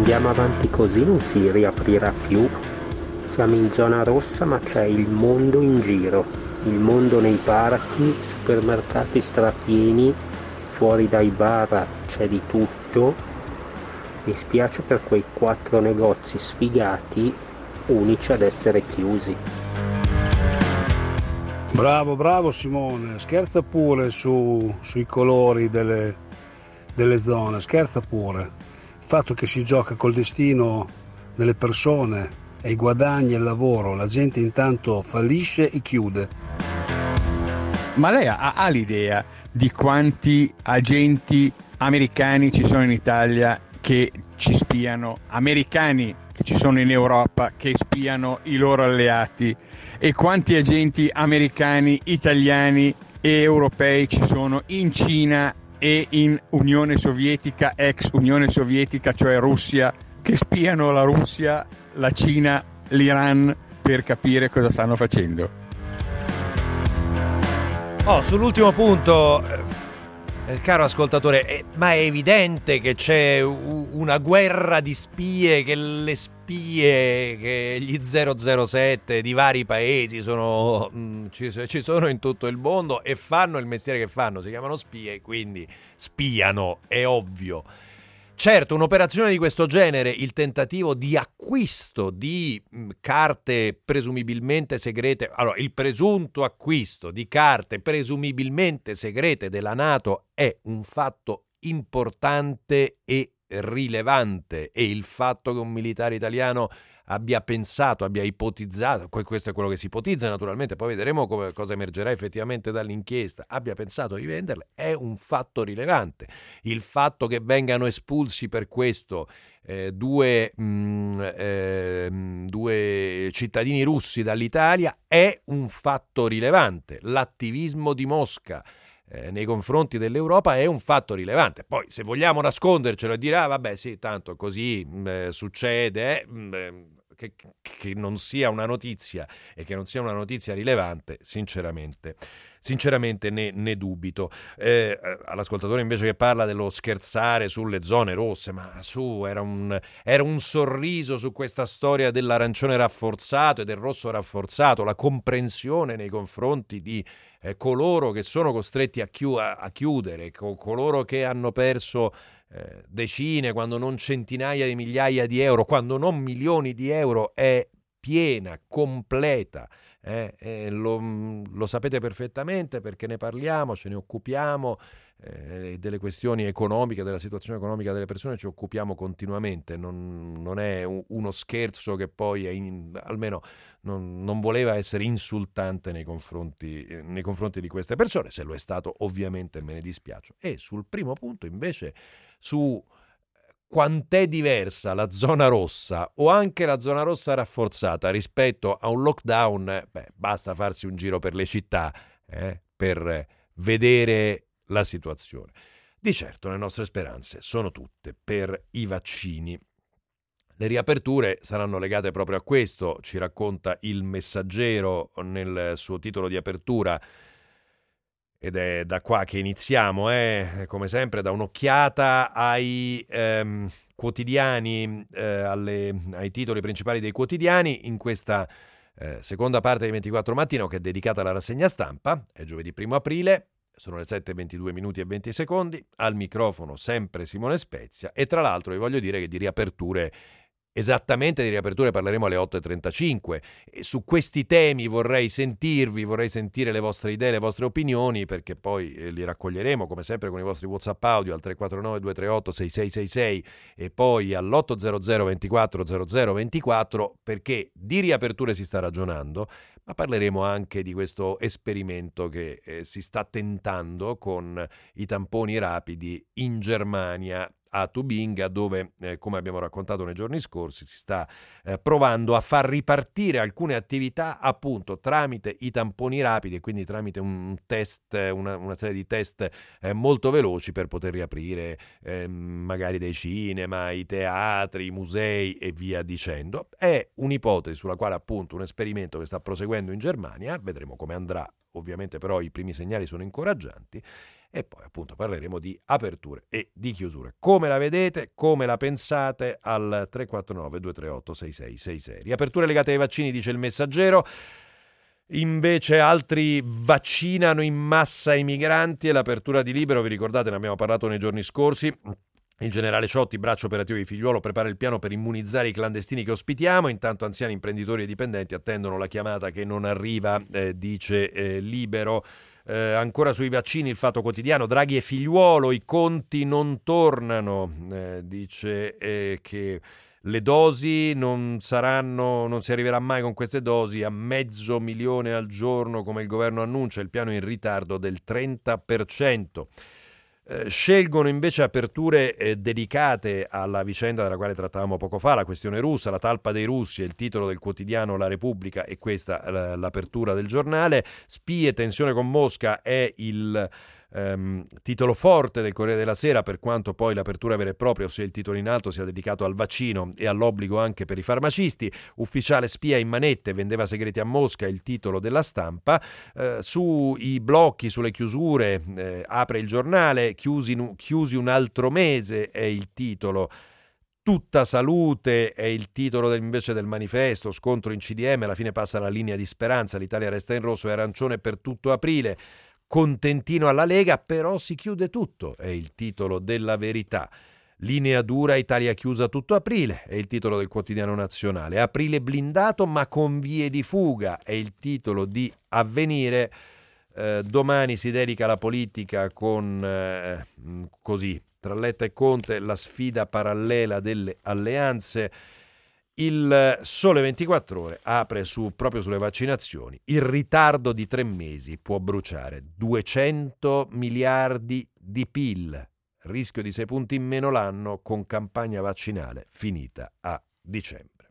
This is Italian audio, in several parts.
andiamo avanti così non si riaprirà più. Siamo in zona rossa ma c'è il mondo in giro, il mondo nei parchi, supermercati strapieni, fuori dai bar c'è di tutto. Mi spiace per quei quattro negozi sfigati, unici ad essere chiusi. Bravo, bravo Simone, scherza pure su, sui colori delle, delle zone, scherza pure. Fatto che si gioca col destino delle persone e i guadagni e il lavoro, la gente intanto fallisce e chiude. Ma lei ha, ha l'idea di quanti agenti americani ci sono in Italia che ci spiano, americani che ci sono in Europa che spiano i loro alleati? e quanti agenti americani, italiani e europei ci sono in Cina e in Unione Sovietica, ex Unione Sovietica, cioè Russia, che spiano la Russia, la Cina, l'Iran per capire cosa stanno facendo. Oh, sull'ultimo punto, eh, caro ascoltatore, eh, ma è evidente che c'è una guerra di spie, che le spie, che gli 007 di vari paesi sono, mm, ci, ci sono in tutto il mondo e fanno il mestiere che fanno, si chiamano spie, quindi spiano, è ovvio. Certo, un'operazione di questo genere, il tentativo di acquisto di mm, carte presumibilmente segrete, allora il presunto acquisto di carte presumibilmente segrete della Nato è un fatto importante e rilevante e il fatto che un militare italiano abbia pensato, abbia ipotizzato, questo è quello che si ipotizza naturalmente, poi vedremo come, cosa emergerà effettivamente dall'inchiesta, abbia pensato di venderle, è un fatto rilevante. Il fatto che vengano espulsi per questo eh, due, mh, mm, eh, due cittadini russi dall'Italia è un fatto rilevante. L'attivismo di Mosca eh, nei confronti dell'Europa è un fatto rilevante. Poi se vogliamo nascondercelo e dire ah vabbè sì, tanto così mh, mm, succede, mh, mm, che, che, non sia una notizia e che non sia una notizia rilevante, sinceramente, sinceramente ne, ne dubito. Eh, all'ascoltatore invece che parla dello scherzare sulle zone rosse, ma su, era un, era un sorriso su questa storia dell'arancione rafforzato e del rosso rafforzato, la comprensione nei confronti di eh, coloro che sono costretti a, chiu- a chiudere, co- coloro che hanno perso eh, decine, quando non centinaia di migliaia di euro, quando non milioni di euro, è piena, completa. Eh, eh, lo, lo, sapete perfettamente perché ne parliamo, ce ne occupiamo eh, delle questioni economiche, della situazione economica delle persone, ci occupiamo continuamente, non, non è un, uno scherzo che poi in, almeno non, non, voleva essere insultante nei confronti, eh, nei confronti di queste persone, se lo è stato ovviamente me ne dispiace. E sul primo punto invece su quant'è diversa la zona rossa o anche la zona rossa rafforzata rispetto a un lockdown, beh, basta farsi un giro per le città eh, per vedere la situazione. Di certo le nostre speranze sono tutte per i vaccini. Le riaperture saranno legate proprio a questo, ci racconta il messaggero nel suo titolo di apertura ed è da qua che iniziamo, eh? come sempre, da un'occhiata ai ehm, quotidiani, eh, alle, ai titoli principali dei quotidiani in questa eh, seconda parte di 24 mattino che è dedicata alla rassegna stampa, è giovedì 1 aprile, sono le 7.22 minuti e 20 secondi, al microfono sempre Simone Spezia e tra l'altro vi voglio dire che di riaperture Esattamente di riaperture parleremo alle 8.35 e su questi temi vorrei sentirvi, vorrei sentire le vostre idee, le vostre opinioni perché poi eh, li raccoglieremo come sempre con i vostri Whatsapp audio al 349 238 6666 e poi all'800 24 00 24 perché di riaperture si sta ragionando ma parleremo anche di questo esperimento che eh, si sta tentando con i tamponi rapidi in Germania a Tubinga dove, eh, come abbiamo raccontato nei giorni scorsi, si sta eh, provando a far ripartire alcune attività appunto tramite i tamponi rapidi e quindi tramite un test, una, una serie di test eh, molto veloci per poter riaprire ehm, magari dei cinema, i teatri, i musei e via dicendo. È un'ipotesi sulla quale appunto un esperimento che sta proseguendo in Germania, vedremo come andrà, ovviamente però i primi segnali sono incoraggianti e poi appunto parleremo di aperture e di chiusure. Come la vedete, come la pensate al 349 238 6666. Riaperture legate ai vaccini, dice il messaggero. Invece altri vaccinano in massa i migranti e l'apertura di libero, vi ricordate, ne abbiamo parlato nei giorni scorsi. Il generale Ciotti, braccio operativo di figliuolo, prepara il piano per immunizzare i clandestini che ospitiamo. Intanto anziani imprenditori e dipendenti attendono la chiamata che non arriva, eh, dice eh, Libero. Eh, ancora sui vaccini, il fatto quotidiano, Draghi e figliuolo, i conti non tornano, eh, dice eh, che le dosi non saranno, non si arriverà mai con queste dosi a mezzo milione al giorno come il governo annuncia, il piano è in ritardo del 30%. Eh, scelgono invece aperture eh, dedicate alla vicenda della quale trattavamo poco fa, la questione russa, la talpa dei russi, il titolo del quotidiano La Repubblica e questa l'apertura del giornale. Spie, tensione con Mosca è il ehm, titolo forte del Corriere della Sera, per quanto poi l'apertura vera e propria, ossia il titolo in alto, sia dedicato al vaccino e all'obbligo anche per i farmacisti. Ufficiale spia in manette, vendeva segreti a Mosca, il titolo della stampa. Eh, sui blocchi, sulle chiusure, eh, apre il giornale, chiusi, chiusi un altro mese è il titolo tutta salute è il titolo invece del manifesto, scontro in CDM, alla fine passa la linea di speranza, l'Italia resta in rosso e arancione per tutto aprile contentino alla Lega, però si chiude tutto, è il titolo della verità. Linea dura, Italia chiusa tutto aprile, è il titolo del quotidiano nazionale. Aprile blindato ma con vie di fuga, è il titolo di Avvenire. Eh, domani si dedica alla politica con eh, così, tra Letta e Conte, la sfida parallela delle alleanze. Il Sole 24 Ore apre su, proprio sulle vaccinazioni. Il ritardo di tre mesi può bruciare 200 miliardi di PIL, rischio di 6 punti in meno l'anno con campagna vaccinale finita a dicembre.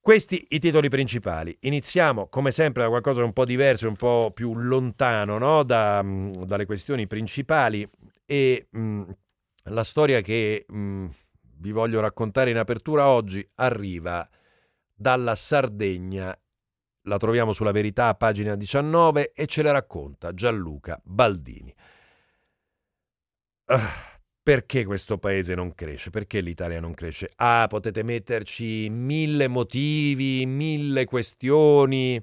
Questi i titoli principali. Iniziamo come sempre da qualcosa un po' diverso, un po' più lontano no? da, dalle questioni principali e mh, la storia che... Mh, vi voglio raccontare in apertura oggi arriva dalla Sardegna. La troviamo sulla verità, pagina 19, e ce la racconta Gianluca Baldini. Uh, perché questo paese non cresce? Perché l'Italia non cresce? Ah, potete metterci mille motivi, mille questioni,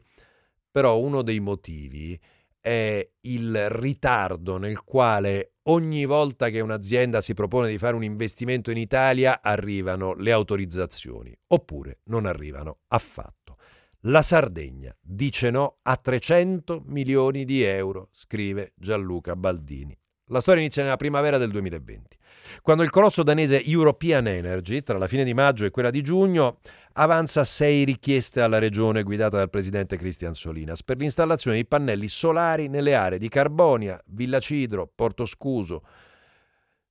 però uno dei motivi è il ritardo nel quale ogni volta che un'azienda si propone di fare un investimento in Italia arrivano le autorizzazioni, oppure non arrivano affatto. La Sardegna dice no a 300 milioni di euro, scrive Gianluca Baldini. La storia inizia nella primavera del 2020, quando il colosso danese European Energy, tra la fine di maggio e quella di giugno, avanza sei richieste alla regione guidata dal presidente Cristian Solinas per l'installazione di pannelli solari nelle aree di Carbonia, Villa Cidro,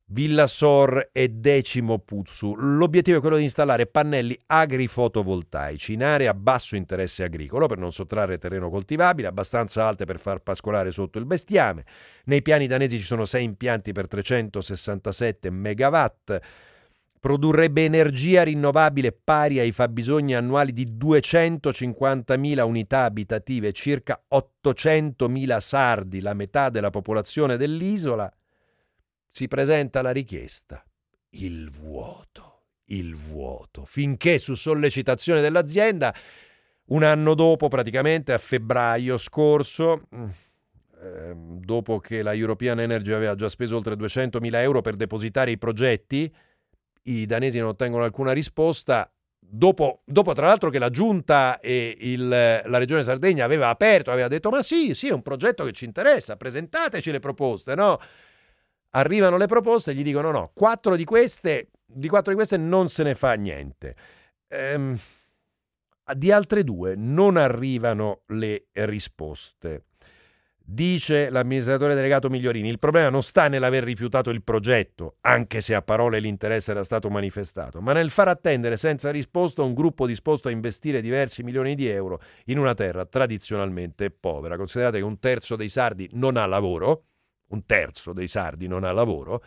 Porto Scuso, Villa Sor e Decimo Puzzu. L'obiettivo è quello di installare pannelli agrifotovoltaici in aree a basso interesse agricolo per non sottrarre terreno coltivabile, abbastanza alte per far pascolare sotto il bestiame. Nei piani danesi ci sono sei impianti per 367 megawatt produrrebbe energia rinnovabile pari ai fabbisogni annuali di 250.000 unità abitative, circa 800.000 sardi, la metà della popolazione dell'isola, si presenta la richiesta. Il vuoto, il vuoto, finché su sollecitazione dell'azienda, un anno dopo, praticamente a febbraio scorso, eh, dopo che la European Energy aveva già speso oltre 200.000 euro per depositare i progetti, i danesi non ottengono alcuna risposta. Dopo, dopo, tra l'altro che la giunta e il, la regione Sardegna aveva aperto, aveva detto ma sì, sì, è un progetto che ci interessa, presentateci le proposte, no? Arrivano le proposte gli dicono no, quattro di queste, di quattro di queste non se ne fa niente. Ehm, di altre due non arrivano le risposte. Dice l'amministratore delegato Migliorini, il problema non sta nell'aver rifiutato il progetto, anche se a parole l'interesse era stato manifestato, ma nel far attendere senza risposta un gruppo disposto a investire diversi milioni di euro in una terra tradizionalmente povera. Considerate che un terzo dei sardi non ha lavoro, un terzo dei sardi non ha lavoro,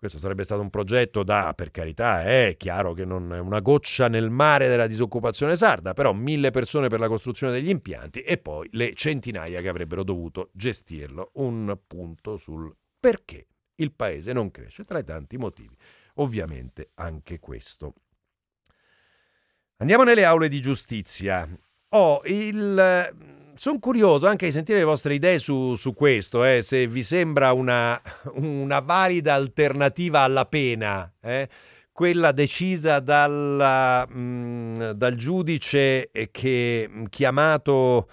questo sarebbe stato un progetto da, per carità, è chiaro che non è una goccia nel mare della disoccupazione sarda, però mille persone per la costruzione degli impianti e poi le centinaia che avrebbero dovuto gestirlo. Un punto sul perché il paese non cresce, tra i tanti motivi. Ovviamente anche questo. Andiamo nelle aule di giustizia. Oh, il sono curioso anche di sentire le vostre idee su, su questo, eh, se vi sembra una, una, valida alternativa alla pena, eh, quella decisa dalla, mh, mm, dal giudice che mm, chiamato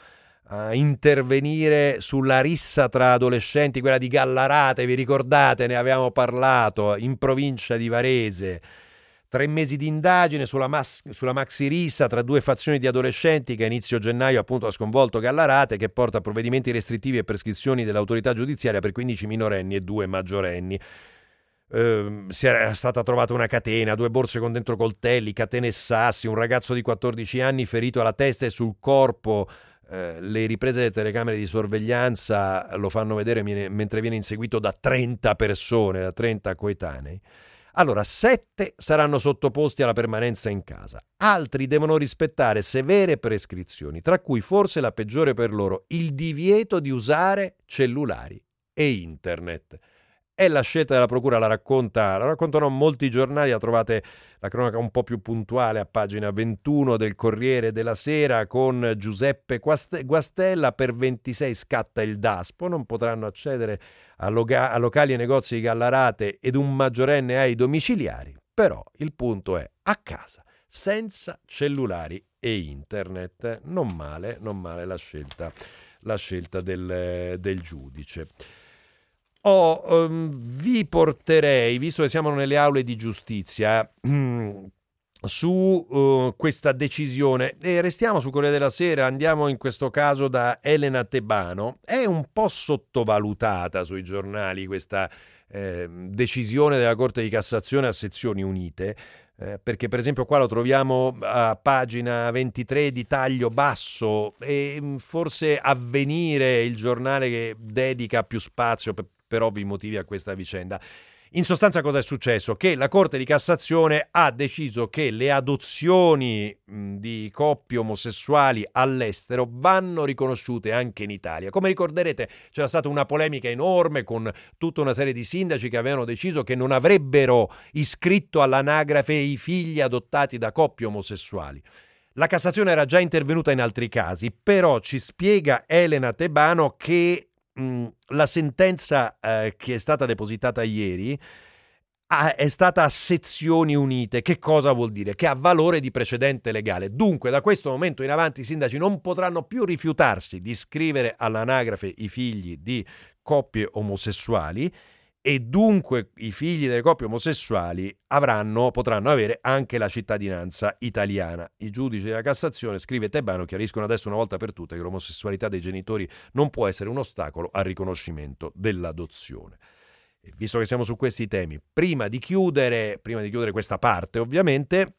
a intervenire sulla rissa tra adolescenti, quella di Gallarate, vi ricordate, ne avevamo parlato, in provincia di Varese Tre mesi di indagine sulla, mas- sulla maxi rissa tra due fazioni di adolescenti che a inizio gennaio appunto ha sconvolto Gallarate che porta a provvedimenti restrittivi e prescrizioni dell'autorità giudiziaria per 15 minorenni e due maggiorenni. Uh, si era stata trovata una catena, due borse con dentro coltelli, catene e sassi, un ragazzo di 14 anni ferito alla testa e sul corpo. Uh, le riprese delle telecamere di sorveglianza lo fanno vedere mentre viene inseguito da 30 persone, da 30 coetanei. Allora, sette saranno sottoposti alla permanenza in casa, altri devono rispettare severe prescrizioni, tra cui forse la peggiore per loro, il divieto di usare cellulari e internet. È la scelta della procura, la racconta, la raccontano molti giornali, la trovate la cronaca un po' più puntuale a pagina 21 del Corriere della Sera con Giuseppe Guastella, per 26 scatta il DASPO, non potranno accedere a, loga- a locali e negozi di Gallarate ed un maggiorenne ai domiciliari, però il punto è a casa, senza cellulari e internet. Non male, non male la scelta, la scelta del, del giudice. Oh, um, vi porterei, visto che siamo nelle aule di giustizia, su uh, questa decisione e restiamo su Corriere della Sera, andiamo in questo caso da Elena Tebano. È un po' sottovalutata sui giornali questa eh, decisione della Corte di Cassazione a sezioni unite. Eh, perché per esempio qua lo troviamo a pagina 23 di taglio basso e mm, forse avvenire il giornale che dedica più spazio per, per ovvi motivi a questa vicenda. In sostanza cosa è successo? Che la Corte di Cassazione ha deciso che le adozioni di coppie omosessuali all'estero vanno riconosciute anche in Italia. Come ricorderete c'era stata una polemica enorme con tutta una serie di sindaci che avevano deciso che non avrebbero iscritto all'anagrafe i figli adottati da coppie omosessuali. La Cassazione era già intervenuta in altri casi, però ci spiega Elena Tebano che la sentenza eh, che è stata depositata ieri ha, è stata a sezioni unite. Che cosa vuol dire? Che ha valore di precedente legale. Dunque, da questo momento in avanti i sindaci non potranno più rifiutarsi di iscrivere all'anagrafe i figli di coppie omosessuali e dunque i figli delle coppie omosessuali avranno, potranno avere anche la cittadinanza italiana. I giudici della Cassazione, scrive Tebano, chiariscono adesso una volta per tutte che l'omosessualità dei genitori non può essere un ostacolo al riconoscimento dell'adozione. E visto che siamo su questi temi, prima di chiudere, prima di chiudere questa parte, ovviamente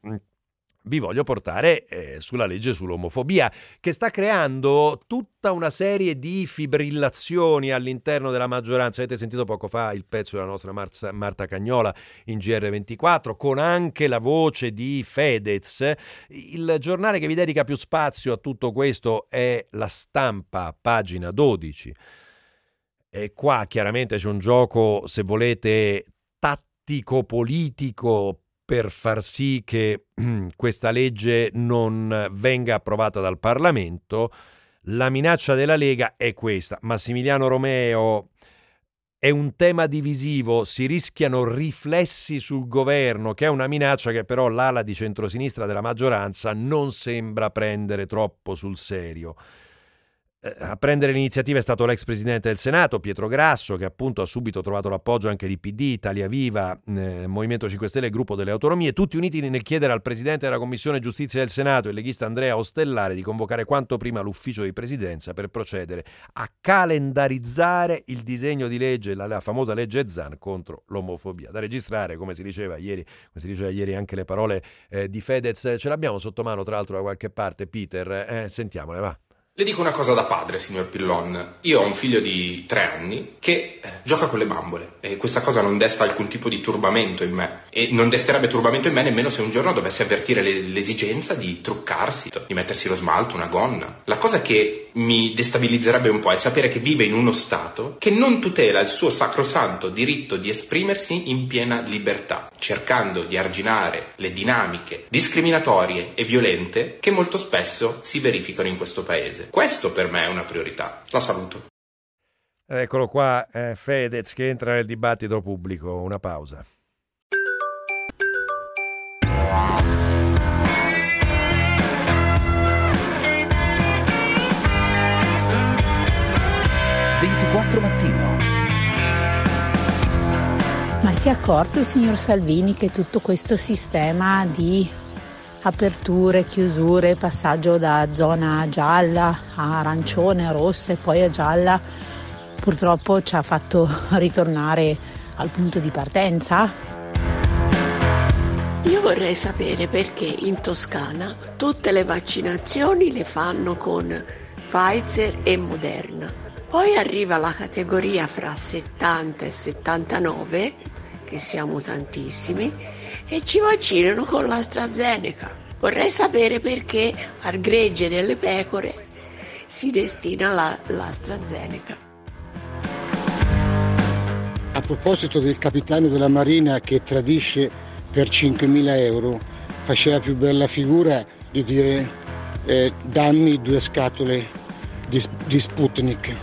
vi voglio portare eh, sulla legge sull'omofobia, che sta creando tutta una serie di fibrillazioni all'interno della maggioranza. Avete sentito poco fa il pezzo della nostra Marza, Marta Cagnola in GR24, con anche la voce di Fedez. Il giornale che vi dedica più spazio a tutto questo è La Stampa, pagina 12. E qua chiaramente c'è un gioco, se volete, tattico-politico per far sì che questa legge non venga approvata dal Parlamento. La minaccia della Lega è questa. Massimiliano Romeo è un tema divisivo, si rischiano riflessi sul governo, che è una minaccia che però l'ala di centrosinistra della maggioranza non sembra prendere troppo sul serio. Eh, a prendere l'iniziativa è stato l'ex presidente del Senato, Pietro Grasso, che appunto ha subito trovato l'appoggio anche di PD, Italia Viva, eh, Movimento 5 Stelle e Gruppo delle Autonomie, tutti uniti nel chiedere al presidente della Commissione Giustizia del Senato, il leghista Andrea Ostellare, di convocare quanto prima l'ufficio di presidenza per procedere a calendarizzare il disegno di legge, la, la famosa legge Zan contro l'omofobia. Da registrare, come si diceva ieri, si diceva ieri anche le parole eh, di Fedez, ce l'abbiamo sotto mano tra l'altro da qualche parte, Peter, eh, sentiamole, va. Le dico una cosa da padre, signor Pillon. Io ho un figlio di tre anni che eh, gioca con le bambole e questa cosa non desta alcun tipo di turbamento in me e non desterebbe turbamento in me nemmeno se un giorno dovessi avvertire le, l'esigenza di truccarsi, di mettersi lo smalto, una gonna. La cosa che mi destabilizzerebbe un po' è sapere che vive in uno Stato che non tutela il suo sacrosanto diritto di esprimersi in piena libertà, cercando di arginare le dinamiche discriminatorie e violente che molto spesso si verificano in questo paese. Questo per me è una priorità. La saluto. Eccolo qua, eh, Fedez che entra nel dibattito pubblico. Una pausa. mattino. Ma si è accorto il signor Salvini che tutto questo sistema di aperture, chiusure, passaggio da zona gialla a arancione, rossa e poi a gialla, purtroppo ci ha fatto ritornare al punto di partenza? Io vorrei sapere perché in Toscana tutte le vaccinazioni le fanno con Pfizer e Moderna. Poi arriva la categoria fra 70 e 79, che siamo tantissimi, e ci vaccinano con l'AstraZeneca. Vorrei sapere perché al gregge delle pecore si destina la, l'AstraZeneca. A proposito del capitano della Marina che tradisce per 5.000 euro, faceva più bella figura di dire eh, dammi due scatole di, di Sputnik.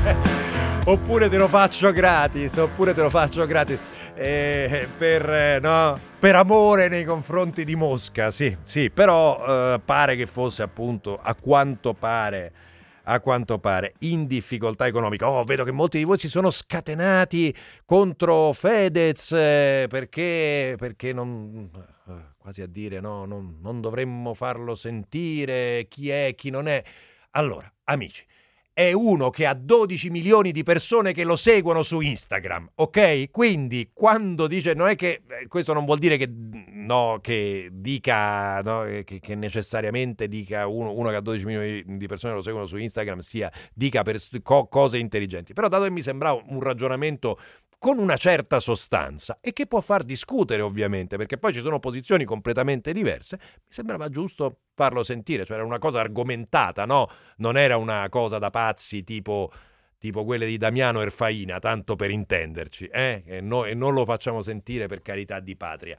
oppure te lo faccio gratis, oppure te lo faccio gratis eh, per, eh, no, per, amore nei confronti di Mosca, sì, sì, però eh, pare che fosse appunto, a quanto pare, a quanto pare, in difficoltà economica. Oh, vedo che molti di voi si sono scatenati contro Fedez eh, perché, perché non eh, quasi a dire no, non, non dovremmo farlo sentire chi è, chi non è. Allora, amici, è uno che ha 12 milioni di persone che lo seguono su Instagram, ok? Quindi quando dice, non è che eh, questo non vuol dire che, no, che dica, no, che, che, necessariamente dica uno, uno, che ha 12 milioni di persone che lo seguono su Instagram sia, dica per, co, cose intelligenti. Però dato che mi sembra un ragionamento con una certa sostanza e che può far discutere ovviamente, perché poi ci sono posizioni completamente diverse, mi sembrava giusto farlo sentire, cioè era una cosa argomentata, no? Non era una cosa da pazzi tipo, tipo quelle di Damiano Erfaina, tanto per intenderci, eh? e, no, e, non lo facciamo sentire per carità di patria.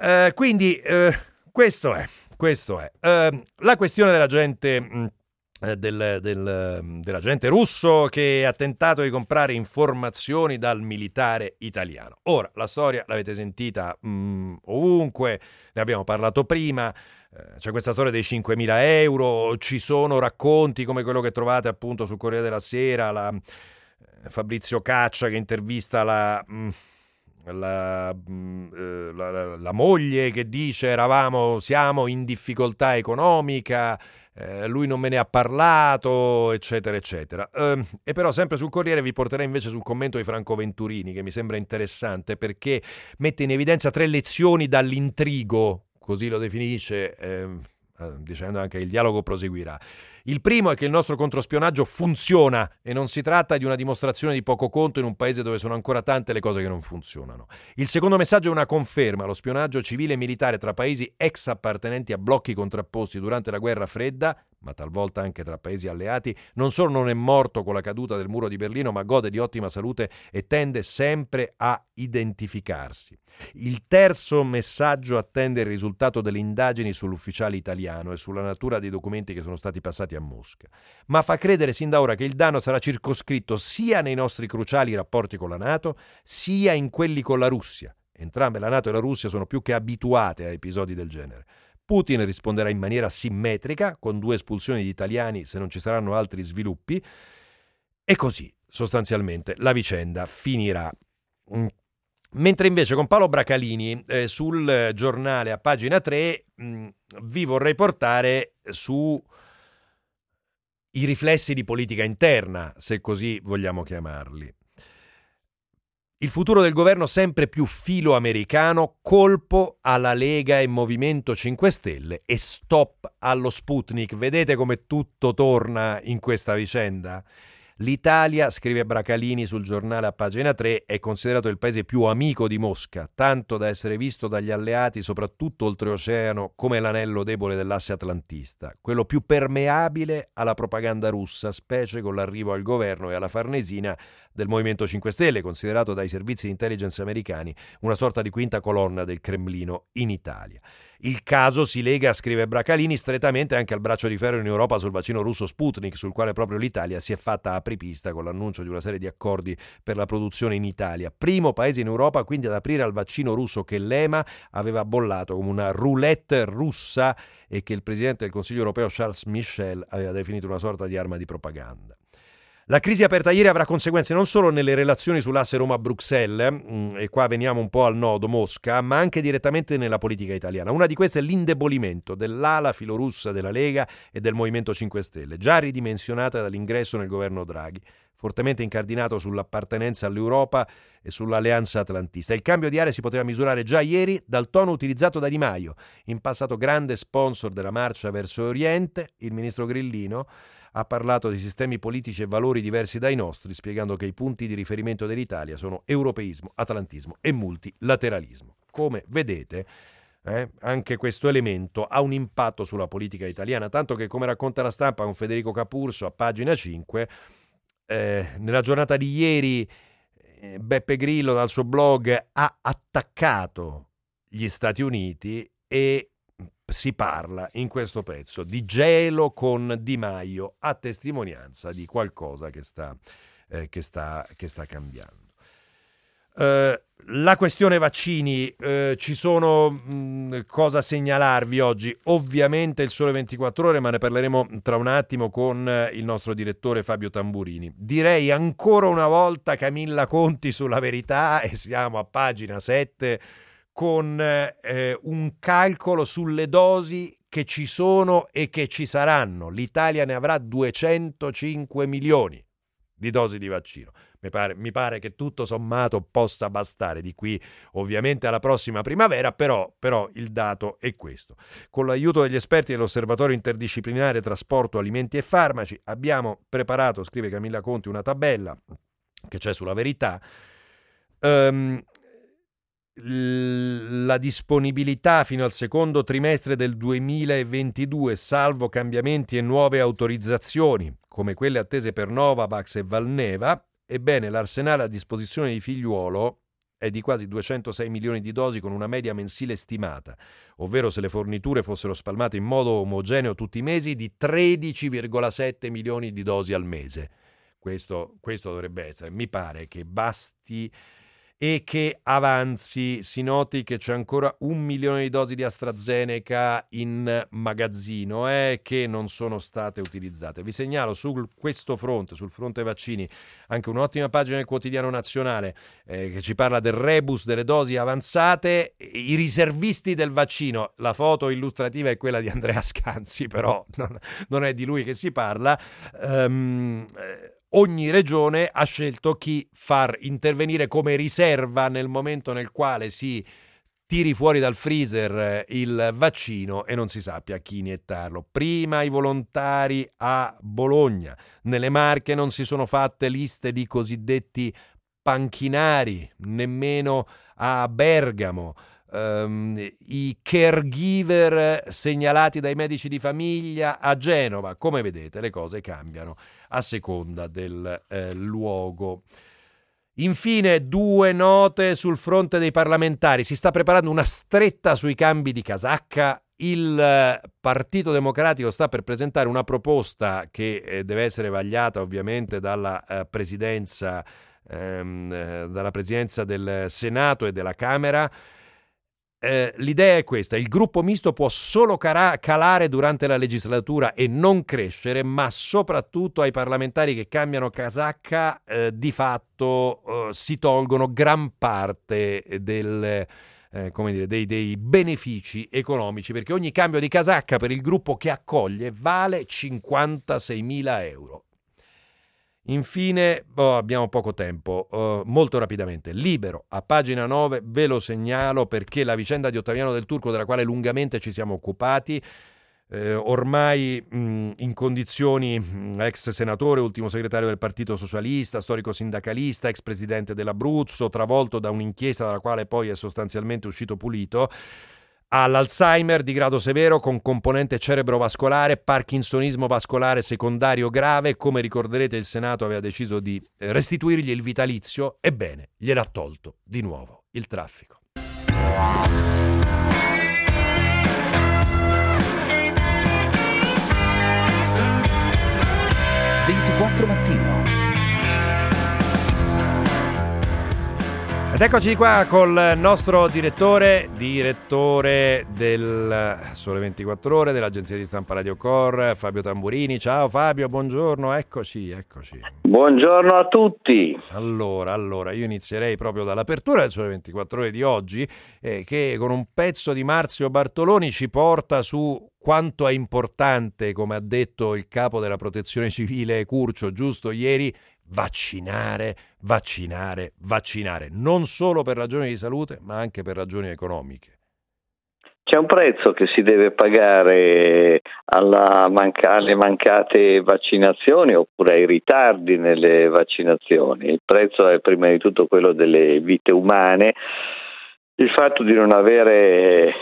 Eh, quindi eh, questo è, questo è. Ehm, la questione della gente... Mh, del, del, mm, dell'agente russo che ha tentato di comprare informazioni dal militare italiano. Ora, la storia l'avete sentita mh, mm, ovunque, ne abbiamo parlato prima, eh, c'è questa storia dei 5.000 euro, ci sono racconti come quello che trovate appunto sul Corriere della Sera, la, eh, Fabrizio Caccia che intervista la... Mh, mm, la, la, la, moglie che dice eravamo, siamo in difficoltà economica, eh, lui non me ne ha parlato, eccetera, eccetera. Eh, e però sempre sul Corriere vi porterei invece sul commento di Franco Venturini, che mi sembra interessante perché mette in evidenza tre lezioni dall'intrigo, così lo definisce, eh, dicendo anche che il dialogo proseguirà. Il primo è che il nostro controspionaggio funziona e non si tratta di una dimostrazione di poco conto in un paese dove sono ancora tante le cose che non funzionano. Il secondo messaggio è una conferma. Lo spionaggio civile e militare tra paesi ex appartenenti a blocchi contrapposti durante la guerra fredda ma talvolta anche tra paesi alleati, non solo non è morto con la caduta del muro di Berlino, ma gode di ottima salute e tende sempre a identificarsi. Il terzo messaggio attende il risultato delle indagini sull'ufficiale italiano e sulla natura dei documenti che sono stati passati a Mosca, ma fa credere sin da ora che il danno sarà circoscritto sia nei nostri cruciali rapporti con la Nato, sia in quelli con la Russia. Entrambe la Nato e la Russia sono più che abituate a episodi del genere. Putin risponderà in maniera simmetrica, con due espulsioni di italiani se non ci saranno altri sviluppi, e così sostanzialmente la vicenda finirà. Mm. Mentre invece con Paolo Bracalini eh, sul giornale a pagina 3 mh, mm, vi vorrei portare su i riflessi di politica interna, se così vogliamo chiamarli. Il futuro del governo sempre più filo americano, colpo alla Lega e Movimento 5 Stelle e stop allo Sputnik. Vedete come tutto torna in questa vicenda? L'Italia, scrive Bracalini sul giornale a pagina 3, è considerato il paese più amico di Mosca, tanto da essere visto dagli alleati, soprattutto oltreoceano, come l'anello debole dell'asse atlantista, quello più permeabile alla propaganda russa, specie con l'arrivo al governo e alla Farnesina del Movimento 5 Stelle, considerato dai servizi di intelligence americani una sorta di quinta colonna del Cremlino in Italia. Il caso si lega, scrive Bracalini, strettamente anche al braccio di ferro in Europa sul vaccino russo Sputnik, sul quale proprio l'Italia si è fatta apripista con l'annuncio di una serie di accordi per la produzione in Italia. Primo paese in Europa quindi ad aprire al vaccino russo che l'EMA aveva bollato come una roulette russa e che il presidente del Consiglio europeo Charles Michel aveva definito una sorta di arma di propaganda. La crisi aperta ieri avrà conseguenze non solo nelle relazioni sull'asse Roma-Bruxelles, mm, e qua veniamo un po' al nodo Mosca, ma anche direttamente nella politica italiana. Una di queste è l'indebolimento dell'ala filorussa della Lega e del Movimento 5 Stelle, già ridimensionata dall'ingresso nel governo Draghi, fortemente incardinato sull'appartenenza all'Europa e sull'alleanza atlantista. Il cambio di area si poteva misurare già ieri dal tono utilizzato da Di Maio, in passato grande sponsor della marcia verso Oriente, il ministro Grillino ha parlato di sistemi politici e valori diversi dai nostri, spiegando che i punti di riferimento dell'Italia sono europeismo, atlantismo e multilateralismo. Come vedete, eh, anche questo elemento ha un impatto sulla politica italiana, tanto che, come racconta la stampa con Federico Capurso a pagina 5, eh, nella giornata di ieri eh, Beppe Grillo dal suo blog ha attaccato gli Stati Uniti e si parla in questo pezzo di gelo con Di Maio a testimonianza di qualcosa che sta, eh, che sta, che sta cambiando. Uh, la questione vaccini, uh, ci sono mh, mm, cosa segnalarvi oggi? Ovviamente il sole 24 ore, ma ne parleremo tra un attimo con uh, il nostro direttore Fabio Tamburini. Direi ancora una volta Camilla Conti sulla verità e siamo a pagina 7 con eh, un calcolo sulle dosi che ci sono e che ci saranno. L'Italia ne avrà 205 milioni di dosi di vaccino. Mi pare, mi pare, che tutto sommato possa bastare di qui ovviamente alla prossima primavera, però, però il dato è questo. Con l'aiuto degli esperti dell'Osservatorio interdisciplinare Trasporto, Alimenti e Farmaci abbiamo preparato, scrive Camilla Conti, una tabella che c'è sulla verità. Um, la disponibilità fino al secondo trimestre del 2022, salvo cambiamenti e nuove autorizzazioni, come quelle attese per Novavax e Valneva, ebbene l'arsenale a disposizione di figliuolo è di quasi 206 milioni di dosi con una media mensile stimata, ovvero se le forniture fossero spalmate in modo omogeneo tutti i mesi, di 13,7 milioni di dosi al mese. Questo, questo dovrebbe essere. Mi pare che basti e che avanzi. Si noti che c'è ancora un milione di dosi di AstraZeneca in magazzino eh, che non sono state utilizzate. Vi segnalo su questo fronte, sul fronte vaccini, anche un'ottima pagina del quotidiano nazionale eh, che ci parla del rebus delle dosi avanzate, i riservisti del vaccino. La foto illustrativa è quella di Andrea Scanzi, però non, non è di lui che si parla. Um, ogni regione ha scelto chi far intervenire come riserva nel momento nel quale si tiri fuori dal freezer eh, il vaccino e non si sappia chi iniettarlo. Prima i volontari a Bologna, nelle Marche non si sono fatte liste di cosiddetti panchinari, nemmeno a Bergamo. Um, i caregiver segnalati dai medici di famiglia a Genova. Come vedete, le cose cambiano a seconda del eh, luogo. Infine, due note sul fronte dei parlamentari. Si sta preparando una stretta sui cambi di casacca. Il eh, Partito Democratico sta per presentare una proposta che eh, deve essere vagliata ovviamente dalla eh, presidenza, ehm, eh, dalla presidenza del Senato e della Camera eh, l'idea è questa, il gruppo misto può solo cara- calare durante la legislatura e non crescere, ma soprattutto ai parlamentari che cambiano casacca eh, di fatto eh, si tolgono gran parte del, eh, dire, dei, dei benefici economici, perché ogni cambio di casacca per il gruppo che accoglie vale 56 mila euro. Infine, oh, abbiamo poco tempo, uh, molto rapidamente. Libero, a pagina 9, ve lo segnalo perché la vicenda di Ottaviano del Turco, della quale lungamente ci siamo occupati, eh, ormai mh, in condizioni mh, ex senatore, ultimo segretario del Partito Socialista, storico sindacalista, ex presidente dell'Abruzzo, travolto da un'inchiesta dalla quale poi è sostanzialmente uscito pulito ha l'Alzheimer di grado severo con componente cerebrovascolare, parkinsonismo vascolare secondario grave. Come ricorderete, il Senato aveva deciso di restituirgli il vitalizio. Ebbene, gliel'ha tolto di nuovo il traffico. «24 mattino» Ed eccoci qua col nostro direttore, direttore del Sole 24 Ore, dell'agenzia di stampa Radio Core, Fabio Tamburini. Ciao Fabio, buongiorno, eccoci, eccoci. Buongiorno a tutti. Allora, allora, io inizierei proprio dall'apertura del Sole 24 Ore di oggi, eh, che con un pezzo di Marzio Bartoloni ci porta su quanto è importante, come ha detto il capo della protezione civile Curcio giusto ieri, vaccinare, vaccinare, vaccinare, non solo per ragioni di salute, ma anche per ragioni economiche. C'è un prezzo che si deve pagare manca- alle mancate vaccinazioni oppure ai ritardi nelle vaccinazioni. Il prezzo è prima di tutto quello delle vite umane. Il fatto di non avere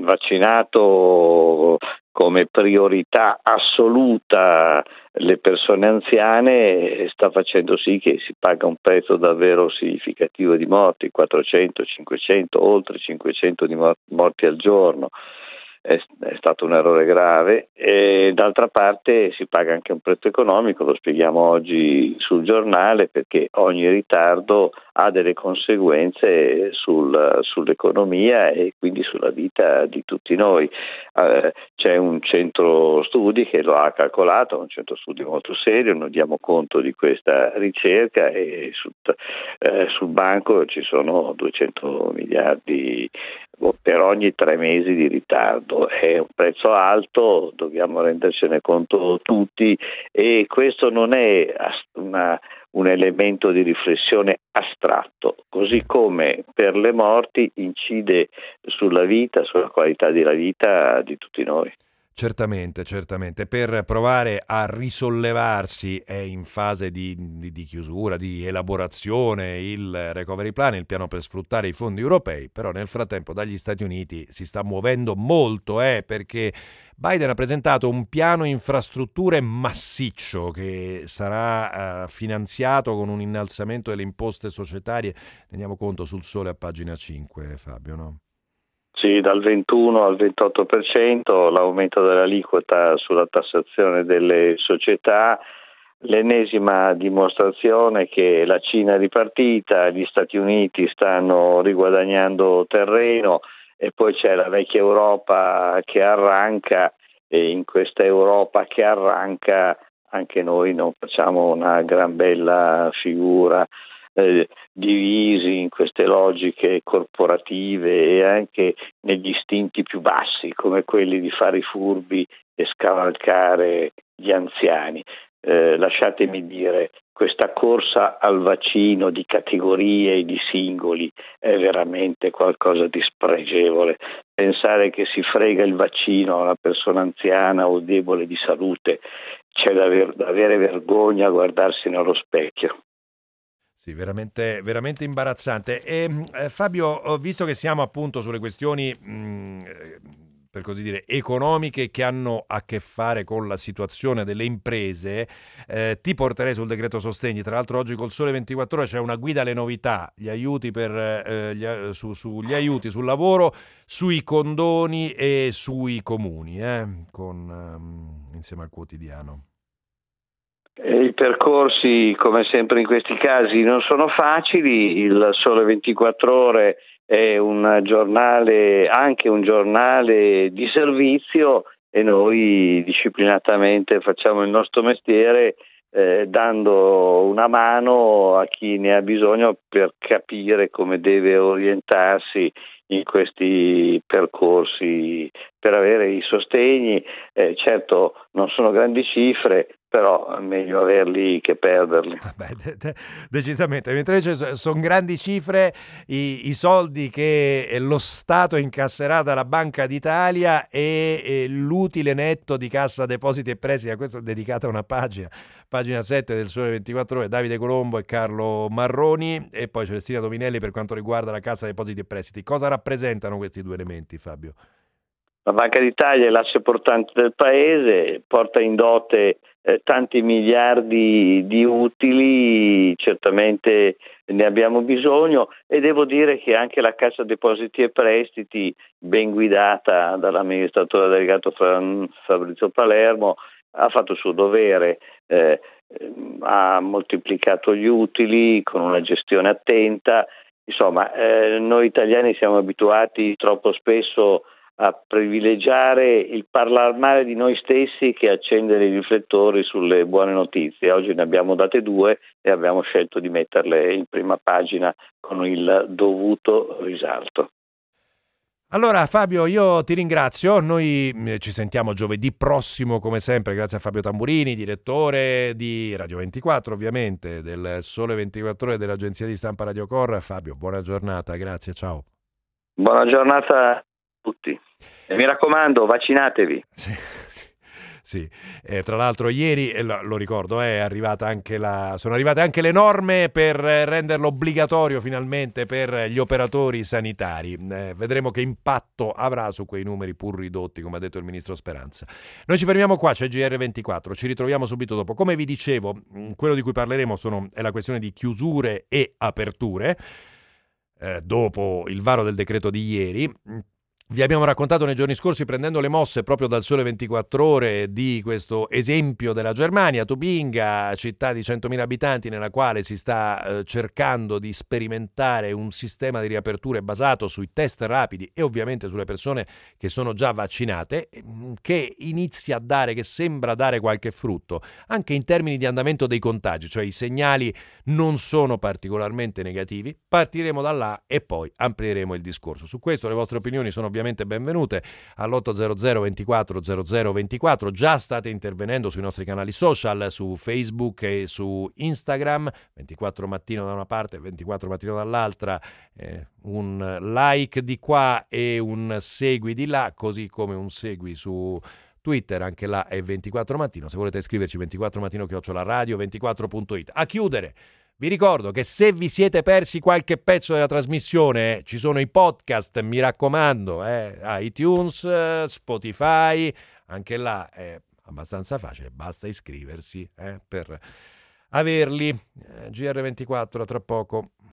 vaccinato come priorità assoluta le persone anziane sta facendo sì che si paga un prezzo davvero significativo di morti, 400, 500, oltre 500 di morti al giorno è, è, stato un errore grave e d'altra parte si paga anche un prezzo economico, lo spieghiamo oggi sul giornale perché ogni ritardo ha delle conseguenze sul, sull'economia e quindi sulla vita di tutti noi. Eh, c'è un centro studi che lo ha calcolato, un centro studi molto serio, noi diamo conto di questa ricerca e sul, eh, sul banco ci sono 200 miliardi per ogni tre mesi di ritardo. È un prezzo alto, dobbiamo rendercene conto tutti e questo non è una, un elemento di riflessione astratto, così come per le morti incide sulla vita, sulla qualità della vita di tutti noi. Certamente, certamente. Per provare a risollevarsi è in fase di, di, di, chiusura, di elaborazione il recovery plan, il piano per sfruttare i fondi europei, però nel frattempo dagli Stati Uniti si sta muovendo molto eh, perché Biden ha presentato un piano infrastrutture massiccio che sarà uh, finanziato con un innalzamento delle imposte societarie. Ne andiamo conto sul sole a pagina 5, Fabio, no? Sì, dal 21 al 28%, l'aumento dell'aliquota sulla tassazione delle società, l'ennesima dimostrazione che la Cina è ripartita, gli Stati Uniti stanno riguadagnando terreno e poi c'è la vecchia Europa che arranca e in questa Europa che arranca anche noi non facciamo una gran bella figura eh, divisi in queste logiche corporative e anche negli istinti più bassi, come quelli di fare i furbi e scavalcare gli anziani. Eh, lasciatemi dire, questa corsa al vaccino di categorie e di singoli è veramente qualcosa di spregevole. Pensare che si frega il vaccino a una persona anziana o debole di salute, c'è da, aver, da avere vergogna a guardarsi nello specchio. Sì, veramente, veramente imbarazzante. E, eh, Fabio, visto che siamo appunto sulle questioni, mh, mm, per così dire, economiche che hanno a che fare con la situazione delle imprese, eh, ti porterei sul decreto sostegni. Tra l'altro oggi col Sole 24 Ore c'è una guida alle novità, gli aiuti, per, eh, gli, su, sugli aiuti sul lavoro, sui condoni e sui comuni, eh, con, um, insieme al quotidiano. I percorsi, come sempre in questi casi, non sono facili, il Sole 24 Ore è un giornale, anche un giornale di servizio e noi disciplinatamente facciamo il nostro mestiere eh, dando una mano a chi ne ha bisogno per capire come deve orientarsi in questi percorsi per avere i sostegni, eh, certo non sono grandi cifre, però è meglio averli che perderli. Beh, de- de- decisamente, mentre invece sono grandi cifre i-, i, soldi che lo Stato incasserà dalla Banca d'Italia e, e, l'utile netto di cassa depositi e prestiti, a questo è dedicata una pagina, pagina 7 del Sole 24 Ore, Davide Colombo e Carlo Marroni e poi Celestina Dominelli per quanto riguarda la cassa depositi e prestiti. Cosa rappresentano questi due elementi Fabio? La Banca d'Italia è l'asse portante del paese, porta in dote eh, tanti miliardi di utili, certamente ne abbiamo bisogno e devo dire che anche la Cassa Depositi e Prestiti, ben guidata dall'amministratore delegato Fabrizio Palermo, ha fatto il suo dovere, eh, ha moltiplicato gli utili con una gestione attenta. Insomma, eh, noi italiani siamo abituati troppo spesso a privilegiare il parlare male di noi stessi che accendere i riflettori sulle buone notizie. Oggi ne abbiamo date due e abbiamo scelto di metterle in prima pagina con il dovuto risalto. Allora Fabio, io ti ringrazio, noi mm, ci sentiamo giovedì prossimo come sempre, grazie a Fabio Tamburini, direttore di Radio 24 ovviamente, del Sole 24 ore dell'agenzia di stampa Radio Corra. Fabio, buona giornata, grazie, ciao. Buona giornata tutti. E mi raccomando, vaccinatevi. Sì, sì. Eh, tra l'altro ieri, eh, lo ricordo, eh, la, sono arrivate anche le norme per renderlo obbligatorio finalmente per gli operatori sanitari. Eh, vedremo che impatto avrà su quei numeri pur ridotti, come ha detto il ministro Speranza. Noi ci fermiamo qua, c'è GR24, ci ritroviamo subito dopo. Come vi dicevo, mm, quello di cui parleremo sono, è la questione di chiusure e aperture. Eh, dopo il varo del decreto di ieri, vi abbiamo raccontato nei giorni scorsi, prendendo le mosse proprio dal Sole 24 Ore, di questo esempio della Germania, Tubinga, città di 100.000 abitanti, nella quale si sta eh, cercando di sperimentare un sistema di riaperture basato sui test rapidi e ovviamente sulle persone che sono già vaccinate, mm, che inizia a dare, che sembra dare qualche frutto, anche in termini di andamento dei contagi, cioè i segnali non sono particolarmente negativi. Partiremo da là e poi amplieremo il discorso. Su questo le vostre opinioni sono ovviamente ovviamente benvenute all'800 24 00 24. Già state intervenendo sui nostri canali social, su Facebook e su Instagram, 24 mattino da una parte, 24 mattino dall'altra, eh, un like di qua e un segui di là, così come un segui su Twitter, anche là è 24 mattino. Se volete scriverci 24 mattino chiocciola radio 24.it. A chiudere vi ricordo che se vi siete persi qualche pezzo della trasmissione, ci sono i podcast, mi raccomando, eh, iTunes, Spotify, anche là è abbastanza facile, basta iscriversi eh, per averli. Eh, GR24 tra poco.